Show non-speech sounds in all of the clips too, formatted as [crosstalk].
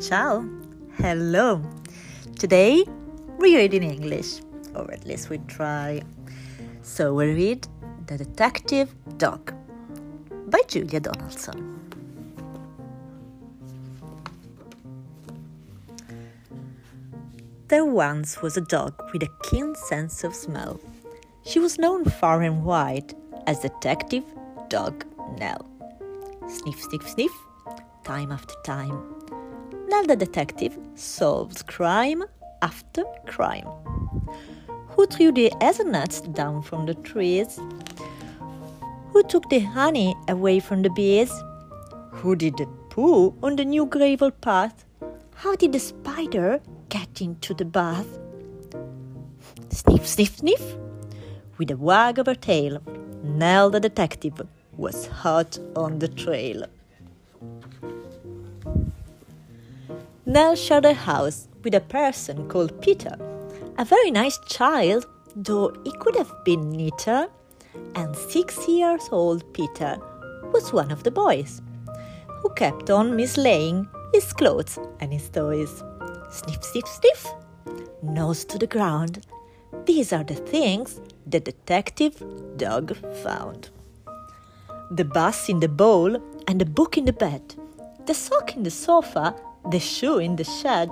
Ciao. Hello. Today we read in English, or at least we try. So we read The Detective Dog by Julia Donaldson. There once was a dog with a keen sense of smell. She was known far and wide as Detective Dog Nell. Sniff, sniff, sniff, time after time. The detective solves crime after crime. Who threw the hazelnuts down from the trees? Who took the honey away from the bees? Who did the poo on the new gravel path? How did the spider get into the bath? Sniff, sniff, sniff. With a wag of her tail, Nell the detective was hot on the trail. Nell shared a house with a person called Peter, a very nice child, though he could have been neater. And six years old Peter was one of the boys who kept on mislaying his clothes and his toys. Sniff, sniff, sniff, nose to the ground. These are the things the detective dog found the bus in the bowl and the book in the bed, the sock in the sofa, the shoe in the shed,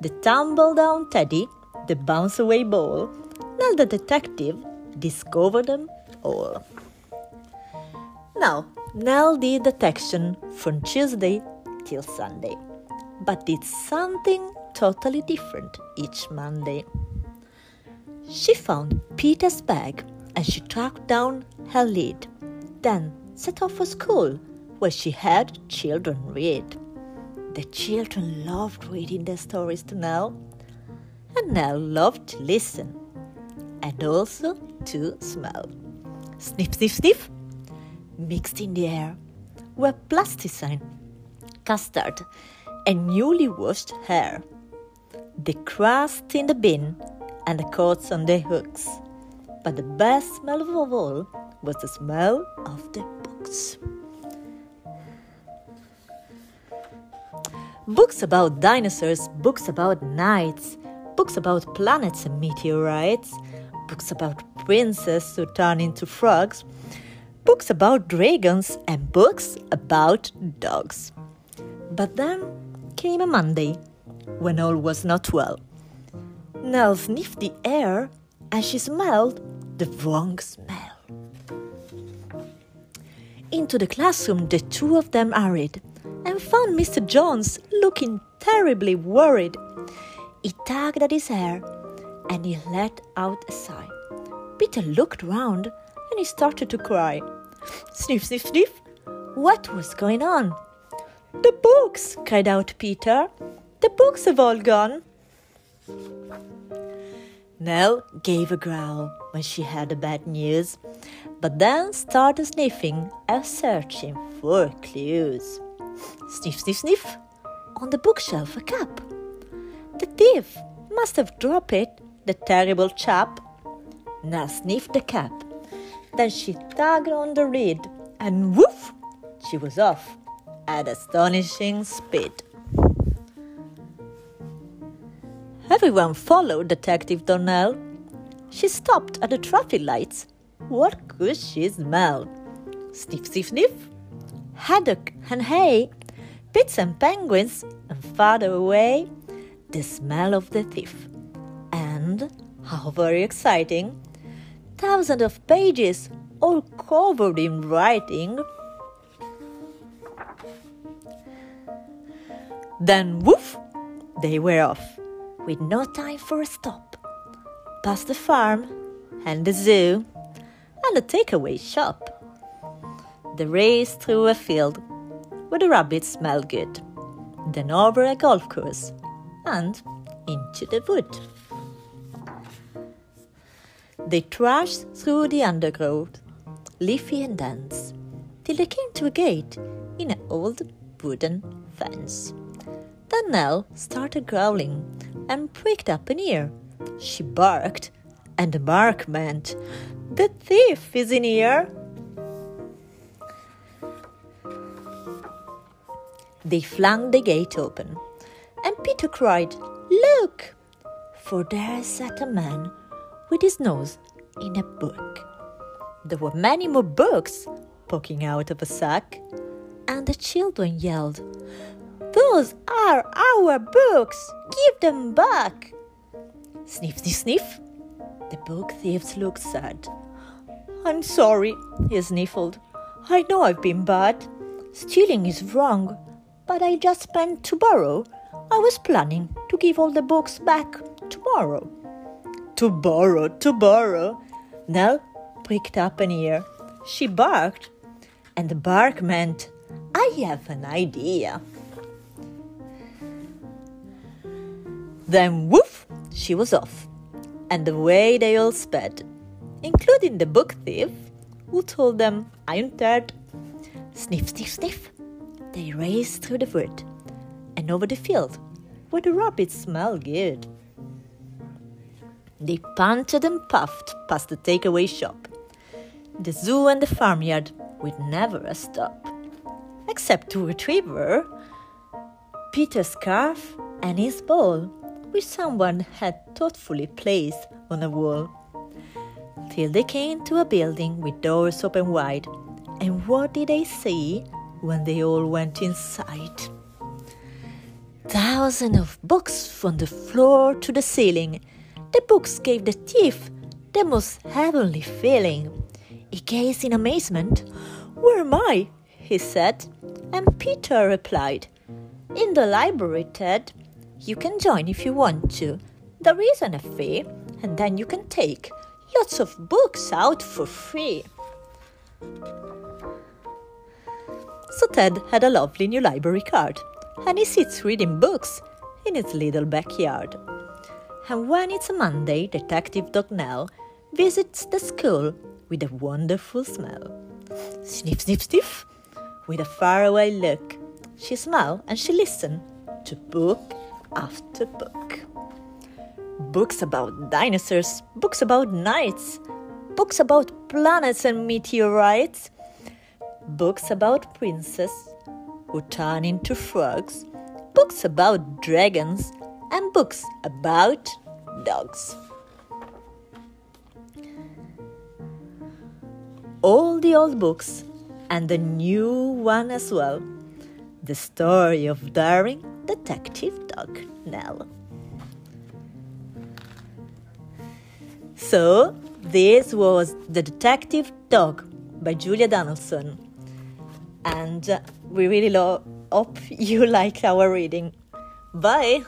the tumble down teddy, the bounce away ball. Now the detective discovered them all. Now, Nell did detection from Tuesday till Sunday, but did something totally different each Monday. She found Peter's bag and she tracked down her lead, then set off for school where she had children read. The children loved reading their stories to Nell, and Nell loved to listen and also to smell. Sniff, sniff, sniff. Mixed in the air were plasticine, custard, and newly washed hair. The crust in the bin and the coats on the hooks. But the best smell of all was the smell of the books. Books about dinosaurs, books about knights, books about planets and meteorites, books about princes who turn into frogs, books about dragons, and books about dogs. But then came a Monday when all was not well. Nell sniffed the air and she smelled the wrong smell. Into the classroom the two of them hurried and found Mr. Jones looking terribly worried. He tugged at his hair and he let out a sigh. Peter looked round and he started to cry. Sniff, sniff, sniff. What was going on? The books, cried out Peter. The books have all gone. Nell gave a growl when she heard the bad news, but then started sniffing and searching for clues. Sniff, sniff, sniff. On the bookshelf, a cup. The thief must have dropped it, the terrible chap. Now sniffed the cap. Then she tugged on the reed, and woof! She was off at astonishing speed. Everyone followed Detective Dog Nell. She stopped at the traffic lights. What could she smell? Sniff, sniff, sniff. Haddock and hay, pits and penguins, and farther away, the smell of the thief. And, how very exciting, thousands of pages all covered in writing. Then, woof, they were off with no time for a stop. Past the farm and the zoo and the takeaway shop. The race through a field where the rabbits smelled good, then over a golf course and into the wood. They trashed through the undergrowth, leafy and dense, till they came to a gate in an old wooden fence. Then Nell started growling and pricked up an ear. She barked, and the bark meant, The thief is in here! They flung the gate open. And Peter cried, Look! For there sat a man with his nose in a book. There were many more books poking out of a sack, and the children yelled, Those are our books! Give them back! Sniff, sniff, sniff. The book thieves looked sad. I'm sorry, he sniffled. I know I've been bad. Stealing is wrong, but I just meant to borrow. I was planning to give all the books back tomorrow. To borrow, to borrow. Nell pricked up an ear. She barked, and the bark meant, I have an idea. Then woof, she was off, and away they all sped, including the book thief, who told them, I'm dead. Sniff, sniff, sniff. They raced through the wood and over the field, where the rabbits smell good. They panted and puffed past the takeaway shop, the zoo and the farmyard with never a stop, except to retrieve Peter's scarf and his ball, which someone had thoughtfully placed on a wall. Till they came to a building with doors open wide, and what did they see when they all went inside? Thousands of books from the floor to the ceiling. The books gave the thief the most heavenly feeling. He gazed in amazement. Where am I? he said. And Peter replied, In the library, Ted. You can join if you want to. There isn't a fee, and then you can take lots of books out for free. So Ted had a lovely new library card, and he sits reading books in his little backyard. And when it's a Monday, Detective Dog Nell visits the school with a wonderful smell. Sniff, sniff, sniff. With a faraway look, she smiles and she listens to book after book. Books about dinosaurs, books about knights, books about planets and meteorites, books about princes who turn into frogs, books about dragons, and books about dogs. All the old books and the new one as well. The story of daring detective dog Nell. So, this was The Detective Dog by Julia Donaldson. And we really hope you [laughs] like our reading. Bye!